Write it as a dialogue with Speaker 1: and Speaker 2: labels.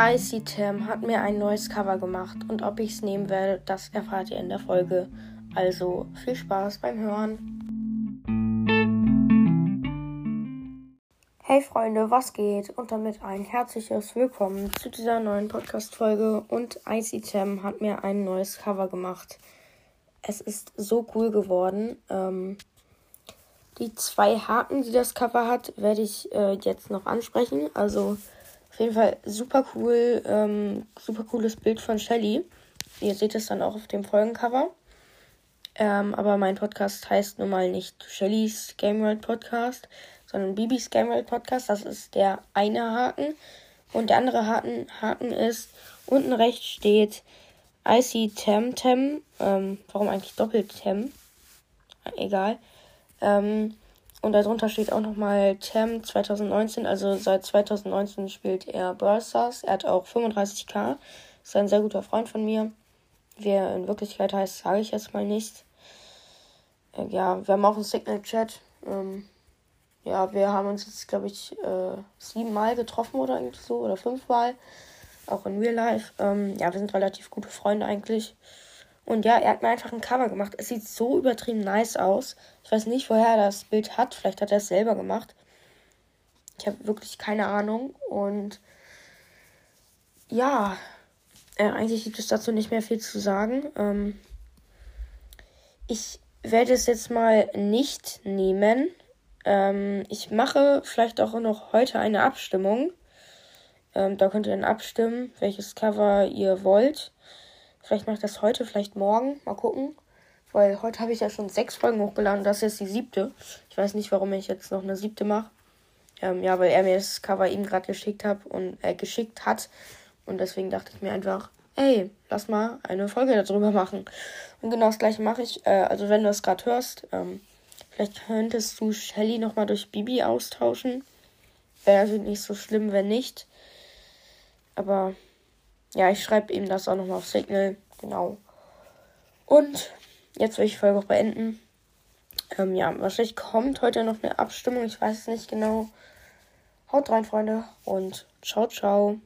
Speaker 1: Icy Tam hat mir ein neues Cover gemacht und ob ich es nehmen werde, das erfahrt ihr in der Folge. Also viel Spaß beim Hören. Hey Freunde, was geht? Und damit ein herzliches Willkommen zu dieser neuen Podcast-Folge. Und Icy Tam hat mir ein neues Cover gemacht. Es ist so cool geworden. Ähm, die zwei Haken, die das Cover hat, werde ich äh, jetzt noch ansprechen. Also auf jeden Fall super cool, ähm, super cooles Bild von Shelly. Ihr seht es dann auch auf dem Folgencover. Ähm, aber mein Podcast heißt nun mal nicht Shellys Game World Podcast, sondern Bibis Game World Podcast. Das ist der eine Haken. Und der andere Haken, Haken ist, unten rechts steht IC Temtem. Ähm, warum eigentlich Doppeltem? Egal. Ähm, und darunter steht auch nochmal Tem 2019. Also seit 2019 spielt er Brawl Stars. Er hat auch 35k. Ist ein sehr guter Freund von mir. Wie er in Wirklichkeit heißt, sage ich jetzt mal nicht. Äh, ja, wir haben auch einen Signal-Chat. Ähm, ja, wir haben uns jetzt, glaube ich, äh, siebenmal getroffen oder irgendwie so. Oder fünfmal. Auch in Real Life. Ähm, ja, wir sind relativ gute Freunde eigentlich. Und ja, er hat mir einfach ein Cover gemacht. Es sieht so übertrieben nice aus. Ich weiß nicht, woher er das Bild hat. Vielleicht hat er es selber gemacht. Ich habe wirklich keine Ahnung. Und ja, äh, eigentlich gibt es dazu nicht mehr viel zu sagen. Ähm, ich werde es jetzt mal nicht nehmen. Ähm, ich mache vielleicht auch noch heute eine Abstimmung. Ähm, da könnt ihr dann abstimmen, welches Cover ihr wollt. Vielleicht mache ich das heute, vielleicht morgen. Mal gucken. Weil heute habe ich ja schon sechs Folgen hochgeladen. Das ist jetzt die siebte. Ich weiß nicht, warum ich jetzt noch eine siebte mache. Ähm, ja, weil er mir das Cover eben gerade geschickt hat und äh, geschickt hat. Und deswegen dachte ich mir einfach, hey, lass mal eine Folge darüber machen. Und genau das gleiche mache ich. Äh, also wenn du es gerade hörst, ähm, vielleicht könntest du Shelly nochmal durch Bibi austauschen. Wäre natürlich nicht so schlimm, wenn nicht. Aber ja, ich schreibe ihm das auch nochmal auf Signal. Genau. Und jetzt will ich die Folge auch beenden. Ähm, ja, wahrscheinlich kommt heute noch eine Abstimmung. Ich weiß es nicht genau. Haut rein, Freunde. Und ciao, ciao.